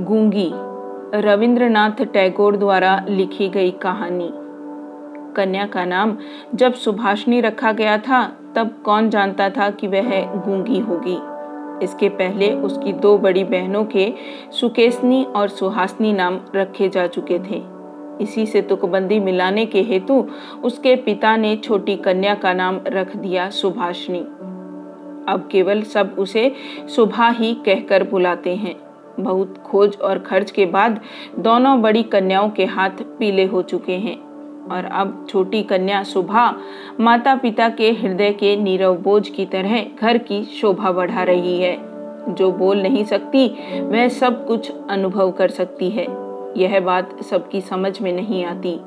गूँगी। रविंद्रनाथ टैगोर द्वारा लिखी गई कहानी। कन्या का नाम जब सुभाषनी रखा गया था, तब कौन जानता था कि वह गूँगी होगी? इसके पहले उसकी दो बड़ी बहनों के सुकेशनी और सुहासनी नाम रखे जा चुके थे। इसी से तुकबंदी मिलाने के हेतु उसके पिता ने छोटी कन्या का नाम रख दिया सुभाषनी। अब केवल सब उसे सुभा ही कहकर बुलाते हैं। बहुत खोज और खर्च के बाद दोनों बड़ी कन्याओं के हाथ पीले हो चुके हैं। और अब छोटी कन्या सुभा माता पिता के हृदय के नीरव बोझ की तरह घर की शोभा बढ़ा रही है। जो बोल नहीं सकती, वह सब कुछ अनुभव कर सकती है। यह बात सबकी समझ में नहीं आती।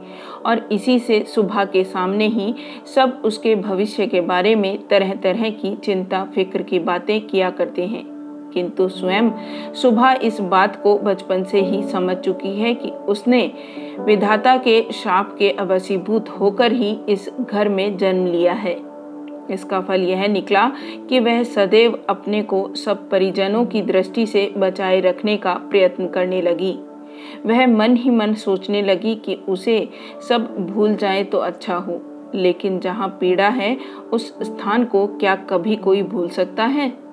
और इसी से सुबह के सामने ही सब उसके भविष्य के बारे में तरह तरह की चिंता फ़िक्र की बातें किया करते हैं। किंतु स्वयं सुबह इस बात को बचपन से ही समझ चुकी है कि उसने विधाता के शाप के अवसीभूत होकर ही इस घर में जन्म लिया है। इसका फल यह निकला कि वह सदैव अपने को सब परिजनों की दृष्टि से बचाए रखने का प्रयत्न करने लगी। वह मन ही मन सोचने लगी कि उसे सब भूल जाए तो अच्छा हो, लेकिन जहाँ पीड़ा है, उस स्थान को क्या कभी कोई भूल सकता है?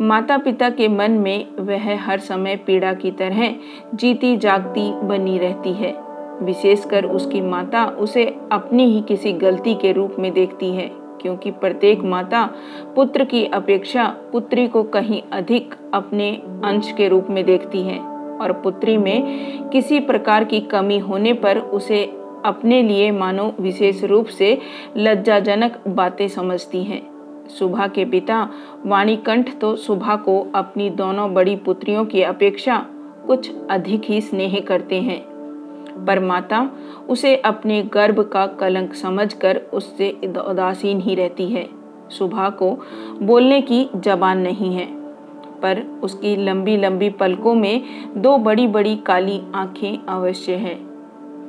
माता पिता के मन में वह हर समय पीड़ा की तरह जीती जागती बनी रहती है। विशेषकर उसकी माता उसे अपनी ही किसी गलती के रूप में देखती है, क्योंकि प्रत्येक माता पुत्र की अपेक्षा पुत्री को कहीं अधिक अपने अंश के रूप में देखती है और पुत्री में किसी प्रकार की कमी होने पर उसे अपने लिए मानो विशेष रूप से लज्जाजनक बातें समझती हैं। सुभा के पिता। वाणीकंठ तो सुभा को अपनी दोनों बड़ी पुत्रियों की अपेक्षा कुछ अधिक ही स्नेह करते हैं। पर माता उसे अपने गर्भ का कलंक समझकर उससे उदासीन ही रहती है। सुभा को बोलने की जबान नहीं है, पर उसकी लंबी लंबी पलकों में दो बड़ी बड़ी काली आँखें अवश्य हैं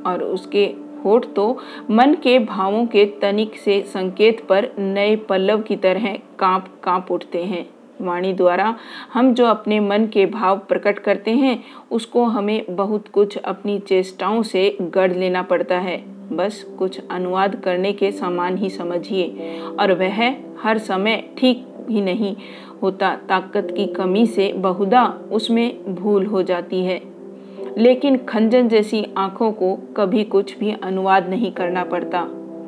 और उसके होठ तो मन के भावों के तनिक से संकेत पर नए पल्लव की तरह काँप काँप उठते हैं। वाणी द्वारा हम जो अपने मन के भाव प्रकट करते हैं, उसको हमें बहुत कुछ अपनी चेष्टाओं से गढ़ लेना पड़ता है। बस कुछ अनुवाद करने के समान ही समझिए, और वह हर समय ठीक भी नहीं होता। ताकत की कमी से बहुधा उसमें भूल हो जाती है। लेकिन खंजन जैसी आँखों को कभी कुछ भी अनुवाद नहीं करना पड़ता।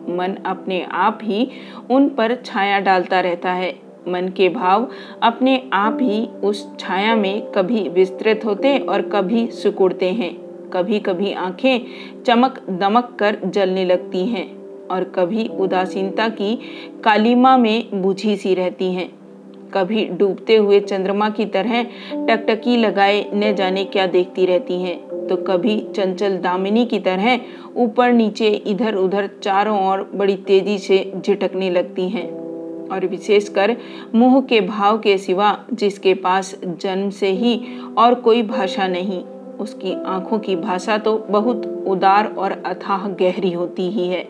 मन अपने आप ही उन पर छाया डालता रहता है। मन के भाव अपने आप ही उस छाया में कभी विस्तृत होते और कभी सुकुड़ते हैं। कभी कभी आँखें चमक दमक कर जलने लगती हैं और कभी उदासीनता की कालीमा में बुझी सी रहती हैं। कभी डूबते हुए चंद्रमा की तरह टकटकी लगाए न जाने क्या देखती रहती हैं। तो कभी चंचल दामिनी की तरह ऊपर नीचे इधर उधर चारों ओर बड़ी तेज़ी से झिटकने लगती हैं। और विशेषकर मुँह के भाव के सिवा जिसके पास जन्म से ही और कोई भाषा नहीं, उसकी आँखों की भाषा तो बहुत उदार और अथाह गहरी होती ही है।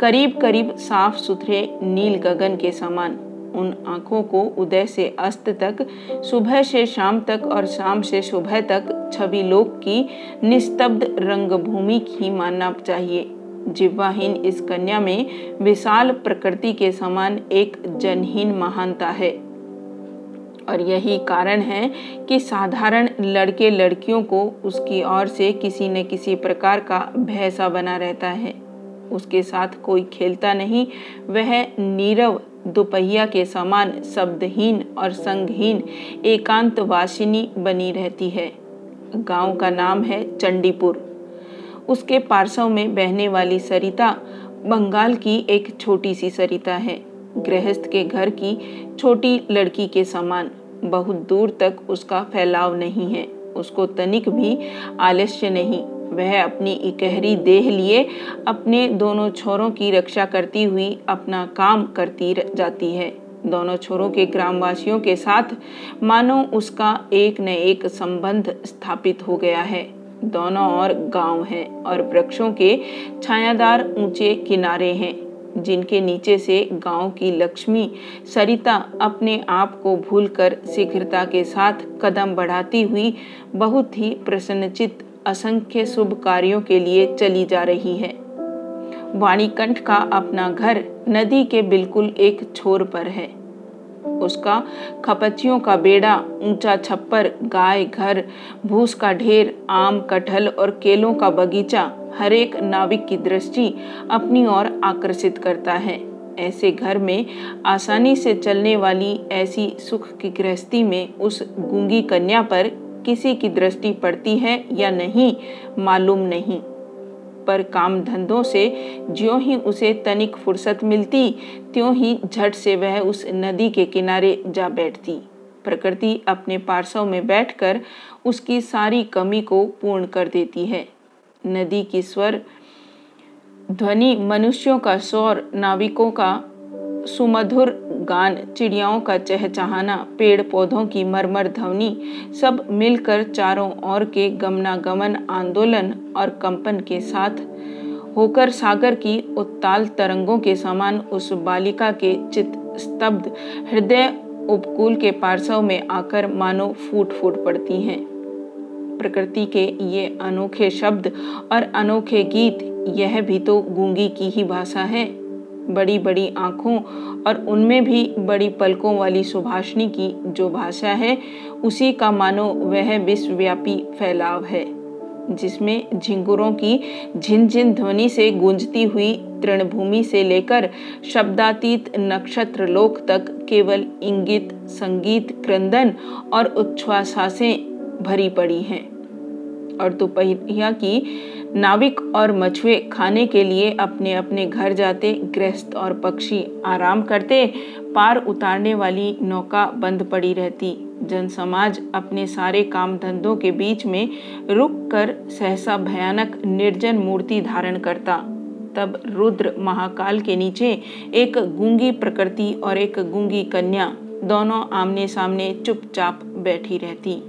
करीब करीब साफ़ सुथरे नील गगन के समान उन आँखों को उदय से अस्त तक, सुबह से शाम तक और शाम से सुबह तक छवि लोक की निस्तब्ध रंगभूमि ही मानना चाहिए। जिह्वाहीन इस कन्या में विशाल प्रकृति के समान एक जनहीन महानता है। और यही कारण है कि साधारण लड़के लड़कियों को उसकी ओर से किसी न किसी प्रकार का भैसा बना रहता है। उसके साथ कोई खेलता नहीं, वह नीरव दोपहिया के समान शब्दहीन और संगहीन एकांत वासिनी बनी रहती है। गाँव का नाम है चंडीपुर। उसके पार्श्व में बहने वाली सरिता बंगाल की एक छोटी सी सरिता है। गृहस्थ के घर की छोटी लड़की के समान। बहुत दूर तक उसका फैलाव नहीं है। उसको तनिक भी आलस्य नहीं। वह अपनी इकहरी देह लिए अपने दोनों छोरों की रक्षा करती हुई अपना काम करती जाती है। दोनों छोरों के ग्रामवासियों के साथ मानो उसका एक न एक संबंध स्थापित हो गया है। दोनों ओर गाँव हैं और वृक्षों के छायादार ऊँचे किनारे हैं, जिनके नीचे से गाँव की लक्ष्मी सरिता अपने आप को भूलकर शीघ्रता के साथ कदम बढ़ाती हुई बहुत ही प्रसन्नचित असंख्य शुभ कार्यों के लिए चली जा रही है। वाणीकंठ का अपना घर नदी के बिल्कुल एक छोर पर है। उसका खपचियों का बेड़ा, ऊँचा छप्पर, गाय, घर, भूस का ढेर, आम, कटहल और केलों का बगीचा, हरेक नाविक की दृष्टि अपनी ओर आकर्षित करता है। ऐसे घर में आसानी से चलने वाली ऐसी सुख की गृहस्थी में उस गूँगी कन्या पर किसी की दृष्टि पड़ती है या नहीं, मालूम नहीं। पर काम धंधों से ज्यों ही उसे तनिक फुर्सत मिलती, त्यों ही झट से वह उस नदी के किनारे जा बैठती। प्रकृति अपने पार्श्व में बैठकर उसकी सारी कमी को पूर्ण कर देती है। नदी की स्वर, ध्वनि मनुष्यों का शोर नाविकों का सुमधुर गान चिड़ियाओं का चहचहाना पेड़ पौधों की मरमर ध्वनि, सब मिलकर चारों ओर के गमनागमन आंदोलन और कंपन के साथ होकर सागर की उत्ताल तरंगों के समान उस बालिका के चित स्तब्ध हृदय उपकूल के पार्श्व में आकर मानो फूट फूट पड़ती हैं। प्रकृति के ये अनोखे शब्द और अनोखे गीत, यह भी तो गूँगी की ही भाषा है। बड़ी बड़ी आँखों और उनमें भी बड़ी पलकों वाली सुभाषनी की जो भाषा है, उसी का मानो वह विश्वव्यापी फैलाव है, जिसमें झिंगुरों की झिनझिन ध्वनि से गूंजती हुई तृणभूमि से लेकर शब्दातीत नक्षत्र लोक तक केवल इंगित, संगीत, क्रंदन और उच्छ्वासासें भरी पड़ी हैं। और दोपहिया की नाविक और मछुए खाने के लिए अपने अपने घर जाते, गृहस्थ और पक्षी आराम करते, पार उतारने वाली नौका बंद पड़ी रहती। जन समाज अपने सारे काम धंधों के बीच में रुक कर सहसा भयानक निर्जन मूर्ति धारण करता। तब रुद्र महाकाल के नीचे एक गूँगी प्रकृति और एक गूँगी कन्या दोनों आमने सामने चुपचाप बैठी रहती।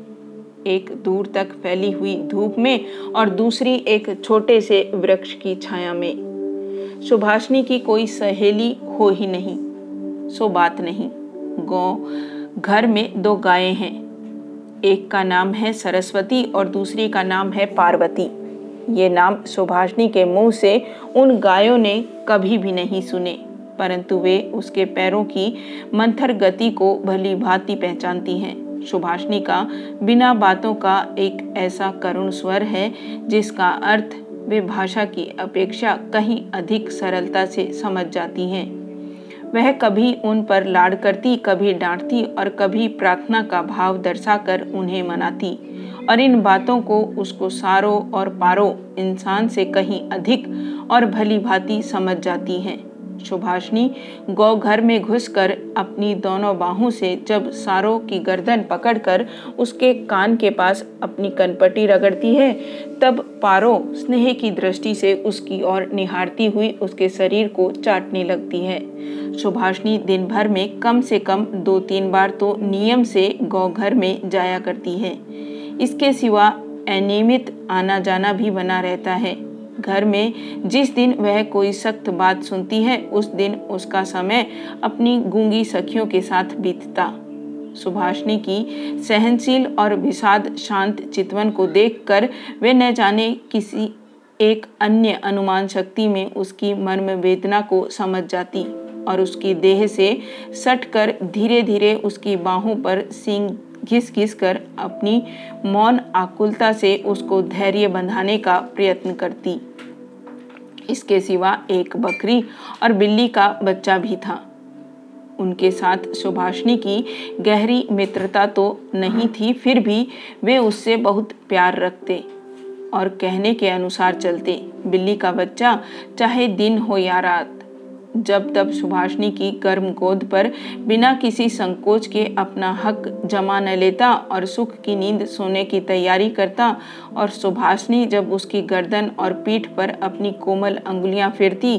एक दूर तक फैली हुई धूप में और दूसरी एक छोटे से वृक्ष की छाया में। सुभाषनी की कोई सहेली हो ही नहीं। सो बात नहीं। गौ, घर में दो गायें हैं। एक का नाम है सरस्वती और दूसरी का नाम है पार्वती। ये नाम सुभाषनी के मुँह से उन गायों ने कभी भी नहीं सुने, परंतु वे उसके पैरों की मंथर गति को भली भांति पहचानती हैं। सुभाषनी का, बिना बातों का एक ऐसा करुण स्वर है, जिसका अर्थ वे भाषा की अपेक्षा कहीं अधिक सरलता से समझ जाती हैं। वह कभी उन पर लाड़ करती, कभी डांटती और कभी प्रार्थना का भाव दर्शाकर उन्हें मनाती और इन बातों को उसको सारो और पारो, इंसान से कहीं अधिक और भली भांति समझ जाती हैं। सुभाषनी गौ घर में घुसकर अपनी दोनों बाहों से जब सारों की गर्दन पकड़कर उसके कान के पास अपनी कनपटी रगड़ती है, तब पारो स्नेह की दृष्टि से उसकी ओर निहारती हुई उसके शरीर को चाटने लगती है। सुभाषनी दिन भर में कम से कम दो तीन बार तो नियम से गौ घर में जाया करती है। इसके सिवा अनियमित आना जाना भी बना रहता है। घर में जिस दिन वह कोई सख्त बात सुनती है, उस दिन उसका समय अपनी गूँगी सखियों के साथ बीतता। सुभाषनी की सहनशील और विषाद शांत चितवन को देखकर वे न जाने किसी एक अन्य अनुमान शक्ति में उसकी मर्म वेदना को समझ जाती और उसकी देह से सटकर धीरे धीरे उसकी बाहों पर सींग घिस घिस कर अपनी मौन आकुलता से उसको धैर्य बंधाने का प्रयत्न करती। इसके सिवा एक बकरी और बिल्ली का बच्चा भी था। उनके साथ सुभाषनी की गहरी मित्रता तो नहीं थी, फिर भी वे उससे बहुत प्यार रखते और कहने के अनुसार चलते। बिल्ली का बच्चा चाहे दिन हो या रात जब तब सुभाषनी की कर्म गोद पर बिना किसी संकोच के अपना हक जमा न लेता और सुख की नींद सोने की तैयारी करता और सुभाषनी जब उसकी गर्दन और पीठ पर अपनी कोमल अंगुलियाँ फिरती,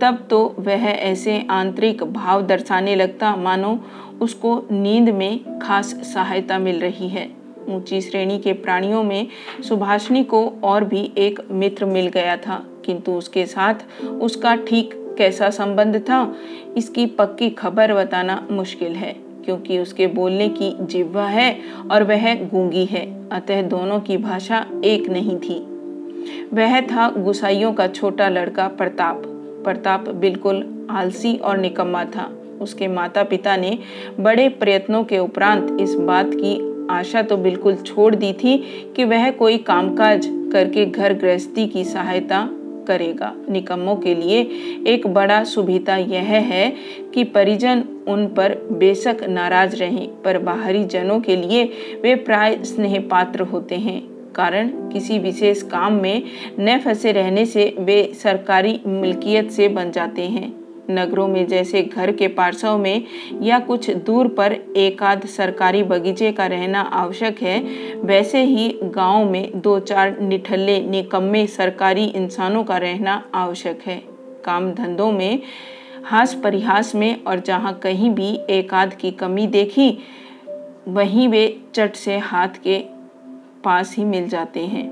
तब तो वह ऐसे आंतरिक भाव दर्शाने लगता, मानो उसको नींद में खास सहायता मिल रही है। ऊँची श्रेणी के प्राणियों में सुभाषनी को और भी एक मित्र मिल गया था, किंतु उसके साथ उसका ठीक कैसा संबंध था, इसकी पक्की खबर बताना मुश्किल है, क्योंकि उसके बोलने की जिह्वा है और वह गूँगी है, अतः दोनों की भाषा एक नहीं थी। वह था गुसाइयों का छोटा लड़का प्रताप। प्रताप बिल्कुल आलसी और निकम्मा था। उसके माता पिता ने बड़े प्रयत्नों के उपरांत इस बात की आशा तो बिल्कुल छोड़ दी थी कि वह कोई कामकाज करके घर गृहस्थी की सहायता करेगा। निकम्मों के लिए एक बड़ा सुविधा यह है कि परिजन उन पर बेशक नाराज़ रहें, पर बाहरी जनों के लिए वे प्राय स्नेह पात्र होते हैं। कारण, किसी विशेष काम में न फंसे रहने से वे सरकारी मिल्कियत से बन जाते हैं। नगरों में, जैसे घर के पार्श्व में या कुछ दूर पर एक आध सरकारी बगीचे का रहना आवश्यक है। वैसे ही गाँव में दो चार निठल्ले निकम्मे सरकारी इंसानों का रहना आवश्यक है। काम धंधों में, हास परिहास में और जहाँ कहीं भी एक आध की कमी देखी, वहीं वे चट से हाथ के पास ही मिल जाते हैं।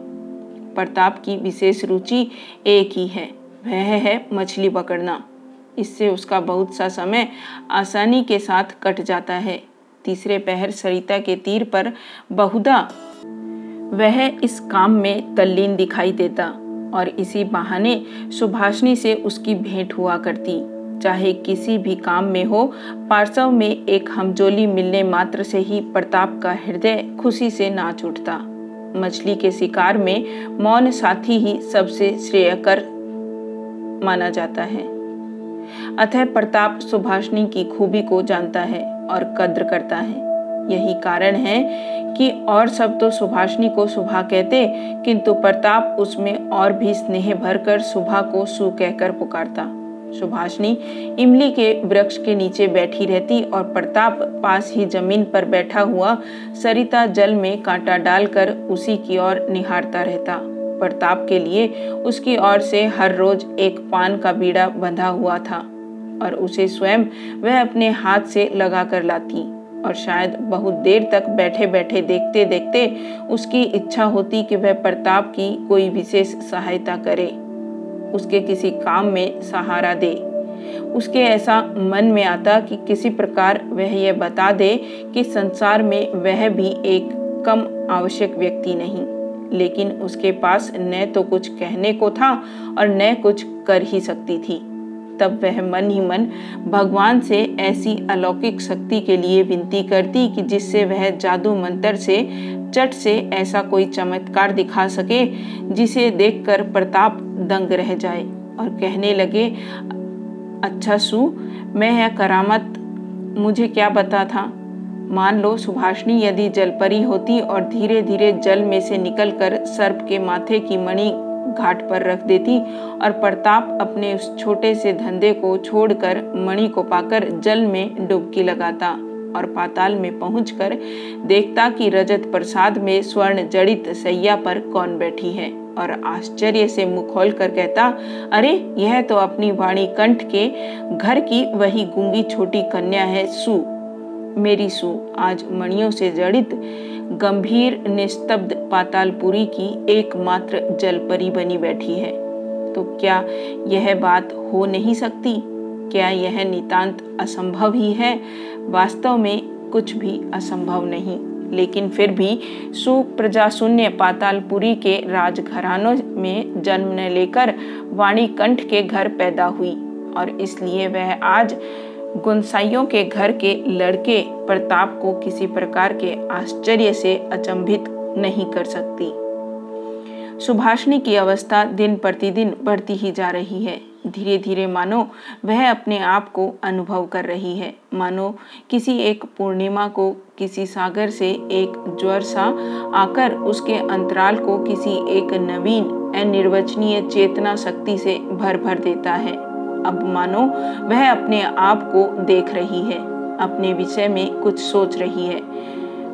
प्रताप की विशेष रुचि एक ही है, वह है मछली पकड़ना। इससे उसका बहुत सा समय आसानी के साथ कट जाता है। तीसरे पहर सरिता के तीर पर बहुधा वह इस काम में तल्लीन दिखाई देता और इसी बहाने सुभाषनी से उसकी भेंट हुआ करती। चाहे किसी भी काम में हो, पार्सव में एक हमजोली मिलने मात्र से ही प्रताप का हृदय खुशी से नाच उठता। मछली के शिकार में मौन साथी ही सबसे श्रेयकर माना जाता है। अतः प्रताप सुभाषनी की खूबी को जानता है और कद्र करता है। यही कारण है कि और सब तो सुभाषनी को सुभा कहते, किंतु प्रताप उसमें और भी स्नेह भरकर सुभा को सु कहकर पुकारता। सुभाषनी इमली के वृक्ष के नीचे बैठी रहती और प्रताप पास ही ज़मीन पर बैठा हुआ सरिता जल में कांटा डालकर उसी की ओर निहारता रहता। प्रताप के लिए उसकी ओर से हर रोज एक पान का बीड़ा बंधा हुआ था और उसे स्वयं वह अपने हाथ से लगा कर लाती और शायद बहुत देर तक बैठे बैठे देखते देखते उसकी इच्छा होती कि वह प्रताप की कोई विशेष सहायता करे। उसके किसी काम में सहारा दे। उसके ऐसा मन में आता कि किसी प्रकार वह यह बता दे कि संसार में वह भी एक कम आवश्यक व्यक्ति नहीं। लेकिन उसके पास न तो कुछ कहने को था और न कुछ कर ही सकती थी। तब वह मन ही मन भगवान से ऐसी अलौकिक शक्ति के लिए विनती करती कि जिससे वह जादू मंत्र से, चट से ऐसा कोई चमत्कार दिखा सके, जिसे देखकर प्रताप दंग रह जाए और कहने लगे अच्छा सु, मैं यह करामत, मुझे क्या बता था? मान लो सुभाषनी यदि जलपरी होती और धीरे धीरे जल में से निकलकर सर्प के माथे की मणि घाट पर रख देती और प्रताप अपने उस छोटे से धंधे को छोड़कर मणि को पाकर जल में डुबकी लगाता और पाताल में पहुंचकर देखता कि रजत प्रसाद में स्वर्ण जड़ित सैया पर कौन बैठी है और आश्चर्य से मुख खोल कर कहता, अरे, यह तो अपनी वाणी कंठ के घर की वही गूँगी छोटी कन्या है, सु। मेरी सु आज मणियों से जड़ित, गंभीर, निस्तब्ध पातालपुरी की एकमात्र जलपरी बनी बैठी है। तो क्या यह बात हो नहीं सकती? क्या यह नितांत असंभव ही है? वास्तव में कुछ भी असंभव नहीं। लेकिन फिर भी सुप्रजाशून्य पातालपुरी के राजघरानों में जन्म न लेकर वाणी कंठ के घर पैदा हुई और इसलिए वह आज गुनसाइयों के घर के लड़के प्रताप को किसी प्रकार के आश्चर्य से अचंभित नहीं कर सकती। सुभाषनी की अवस्था दिन प्रतिदिन बढ़ती ही जा रही है। धीरे धीरे मानो वह अपने आप को अनुभव कर रही है। मानो किसी एक पूर्णिमा को किसी सागर से एक ज्वर सा आकर उसके अंतराल को किसी एक नवीन, अनिर्वचनीय चेतना शक्ति से भर भर देता है। अब मानो वह अपने आप को देख रही है, अपने विषय में कुछ सोच रही है,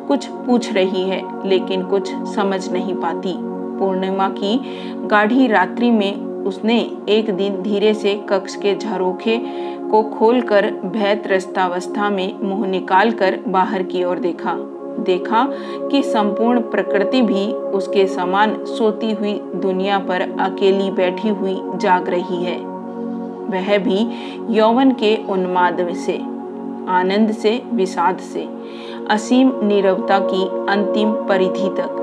कुछ पूछ रही है, लेकिन कुछ समझ नहीं पाती। पूर्णिमा की गाढ़ी रात्रि में उसने एक दिन धीरे से कक्ष के झरोखे को खोलकर भय त्रस्तावस्था में मुँह निकालकर बाहर की ओर देखा। देखा कि संपूर्ण प्रकृति भी उसके समान सोती हुई दुनिया पर अकेली बैठी हुई जाग रही है। वह भी यौवन के उन्माद से, आनंद से, विषाद से, असीम नीरवता की अंतिम परिधि तक,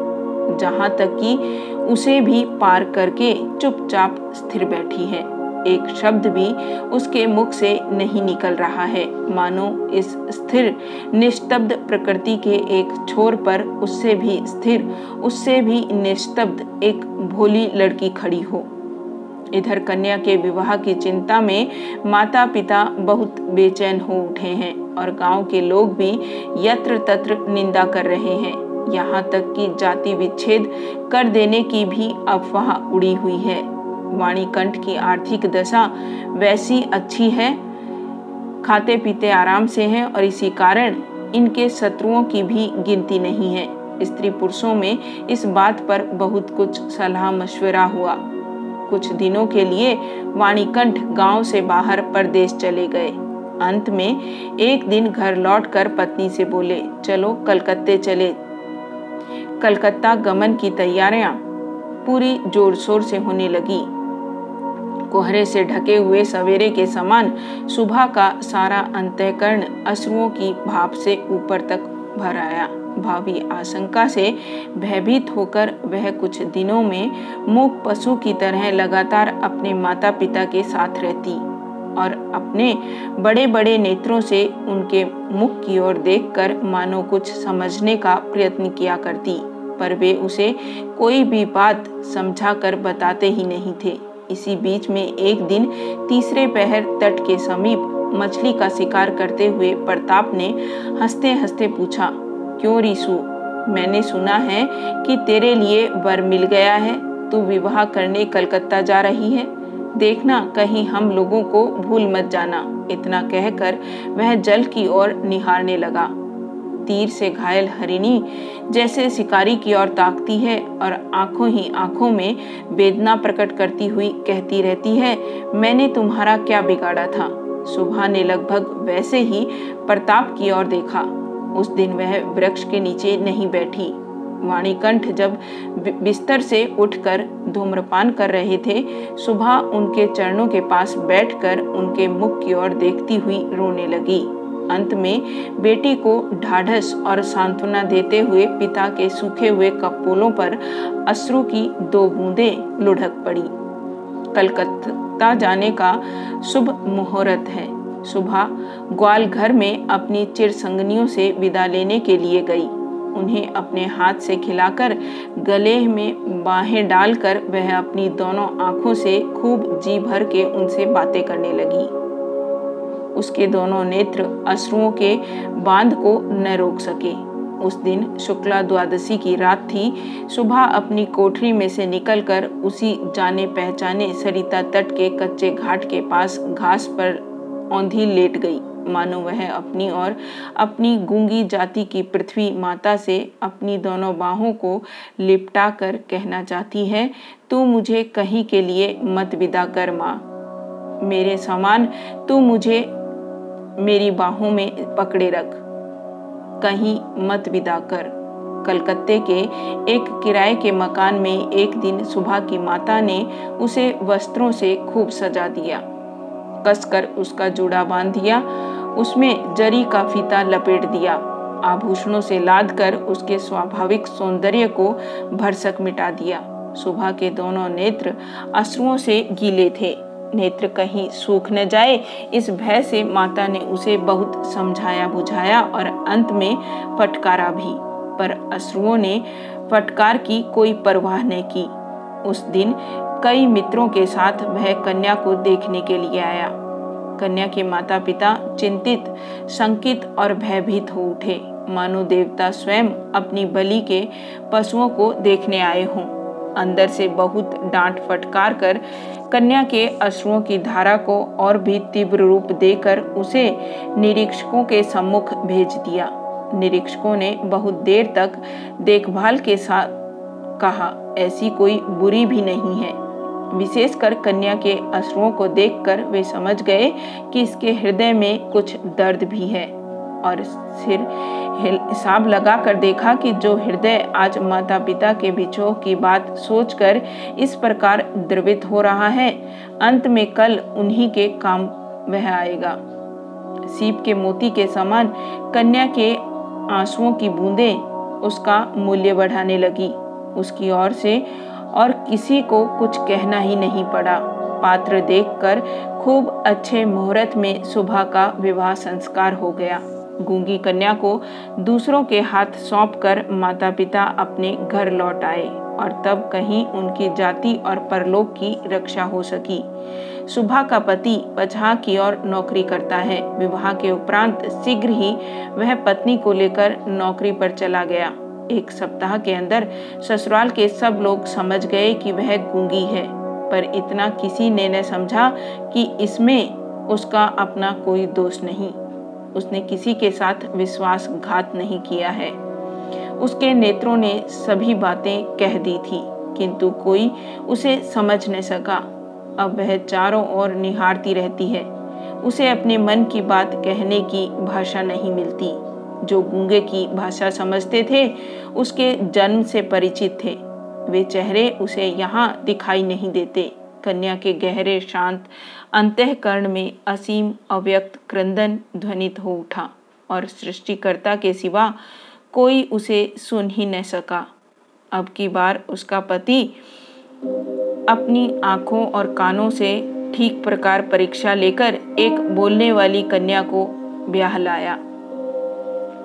जहाँ तक कि उसे भी पार करके चुपचाप स्थिर बैठी है। एक शब्द भी उसके मुख से नहीं निकल रहा है। मानो इस स्थिर, निस्तब्ध प्रकृति के एक छोर पर उससे भी स्थिर, उससे भी निस्तब्ध एक भोली लड़की खड़ी हो। इधर कन्या के विवाह की चिंता में माता पिता बहुत बेचैन हो उठे हैं और गाँव के लोग भी यत्र तत्र निंदा कर रहे हैं। यहाँ तक कि जाति विच्छेद कर देने की भी अफवाह उड़ी हुई है। वाणीकंठ की आर्थिक दशा वैसी अच्छी है। खाते पीते आराम से हैं और इसी कारण इनके शत्रुओं की भी गिनती नहीं है। स्त्री पुरुषों में इस बात पर बहुत कुछ सलाह मशवरा हुआ। कुछ दिनों के लिए वाणीकंठ गाँव से बाहर परदेश चले गए। अंत में एक दिन घर लौटकर पत्नी से बोले, चलो कलकत्ते चले। कलकत्ता गमन की तैयारियाँ पूरी ज़ोर शोर से होने लगी। कोहरे से ढके हुए सवेरे के समान सुबह का सारा अंतःकरण अश्रुओं की भाप से ऊपर तक भर आया। भावी आशंका से भयभीत होकर वह कुछ दिनों में मूक पशु की तरह लगातार अपने माता पिता के साथ रहती और अपने बड़े बड़े नेत्रों से उनके मुख की ओर देखकर मानो कुछ समझने का प्रयत्न किया करती, पर वे उसे कोई भी बात समझा कर बताते ही नहीं थे। इसी बीच में एक दिन तीसरे पहर तट के समीप मछली का शिकार करते हुए प्रताप ने हँसते हँसते पूछा क्यों रिसु? मैंने सुना है कि तेरे लिए वर मिल गया है। तू विवाह करने कलकत्ता जा रही है। देखना, कहीं हम लोगों को भूल मत जाना। इतना कहकर वह जल की ओर निहारने लगा। तीर से घायल हरिणी जैसे शिकारी की ओर ताकती है और आँखों ही आँखों में वेदना प्रकट करती हुई कहती रहती है, मैंने तुम्हारा क्या बिगाड़ा था? सुबह ने लगभग वैसे ही प्रताप की ओर देखा। उस दिन वह वृक्ष के नीचे नहीं बैठी। वाणीकंठ जब बिस्तर से उठकर धूम्रपान कर रहे थे, सुबह उनके चरणों के पास बैठकर उनके मुख की ओर देखती हुई रोने लगी। अंत में बेटी को ढाढ़स और सांत्वना देते हुए पिता के सूखे हुए कपोलों पर अश्रु की दो बूंदें लुढ़क पड़ी। कलकत्ता जाने का शुभ मुहूर्त है। सुबह ग्वाल घर में अपनी चिर संगनियों से विदा लेने के लिए गई। उन्हें अपने हाथ से खिलाकर गले में बाहें डालकर वह अपनी दोनों आँखों से खूब जी भर के उनसे बातें करने लगी। उसके दोनों नेत्र अश्रुओं के बाँध को न रोक सके। उस दिन शुक्ला द्वादशी की रात थी। सुबह अपनी कोठरी में से निकलकर उसी जाने पहचाने सरिता तट के कच्चे घाट के पास घास पर औंधी लेट गई। मानो वह अपनी और अपनी गूँगी जाति की पृथ्वी माता से अपनी दोनों बाहों को लिपटा कर कहना चाहती है, तू मुझे कहीं के लिए मत विदा कर माँ। मेरे समान तू मुझे मेरी बाहों में पकड़े रख। कहीं मत विदा कर। कलकत्ते के एक किराए के मकान में एक दिन सुबह की माता ने उसे वस्त्रों से खूब सजा दिया। कसकर उसका जूड़ा बाँध दिया। उसमें जरी का फीता लपेट दिया। आभूषणों से लाद कर उसके स्वाभाविक सौंदर्य को भरसक मिटा दिया। सुबह के दोनों नेत्र अश्रुओं से गीले थे। नेत्र कहीं सूख न जाए, इस भय से माता ने उसे बहुत समझाया बुझाया और अंत में फटकारा भी। पर अश्रुओं ने फटकार की कोई परवाह न की। उस दिन कई मित्रों के साथ वह कन्या को देखने के लिए आया। कन्या के माता पिता चिंतित संकित और भयभीत हो उठे। मानो देवता स्वयं अपनी बलि के पशुओं को देखने आए हों। अंदर से बहुत डांट फटकार कर कन्या के अश्रुओं की धारा को और भी तीव्र रूप देकर उसे निरीक्षकों के सम्मुख भेज दिया। निरीक्षकों ने बहुत देर तक देखभाल के साथ कहा, ऐसी कोई बुरी भी नहीं है। विशेषकर कन्या के अश्रुओं को देखकर वे समझ गए कि इसके हृदय में कुछ दर्द भी है। और सिर हिसाब लगा कर देखा कि जो हृदय आज माता पिता के बिछोह की बात सोचकर इस प्रकार द्रवित हो रहा है, अंत में कल उन्हीं के काम वह आएगा। सीप के मोती के समान कन्या के आंसुओं की बूंदें उसका मूल्य बढ़ाने लगी। उसकी ओर से और किसी को कुछ कहना ही नहीं पड़ा। पात्र देखकर खूब अच्छे मुहूर्त में सुबह का विवाह संस्कार हो गया। गूँगी कन्या को दूसरों के हाथ सौंपकर माता पिता अपने घर लौट आए और तब कहीं उनकी जाति और परलोक की रक्षा हो सकी। सुबह का पति पछा की ओर नौकरी करता है। विवाह के उपरांत शीघ्र ही वह पत्नी को लेकर नौकरी पर चला गया। एक सप्ताह के अंदर ससुराल के सब लोग समझ गए कि वह गूँगी है, पर इतना किसी ने न समझा कि इसमें उसका अपना कोई दोष नहीं। उसने किसी के साथ विश्वासघात नहीं किया है। उसके नेत्रों ने सभी बातें कह दी थी, किंतु कोई उसे समझ न सका। अब वह चारों ओर निहारती रहती है। उसे अपने मन की बात कहने की भाषा नहीं मिलती। जो गूँगे की भाषा समझते थे, उसके जन्म से परिचित थे। वे चेहरे उसे यहाँ दिखाई नहीं देते। कन्या के गहरे शांत अंतकरण में असीम अव्यक्त क्रंदन ध्वनित हो उठा और सृष्टिकर्ता के सिवा कोई उसे सुन ही न सका। अब की बार उसका पति अपनी आँखों और कानों से ठीक प्रकार परीक्षा लेकर एक बोलने वाली कन्या को ब्याह लाया।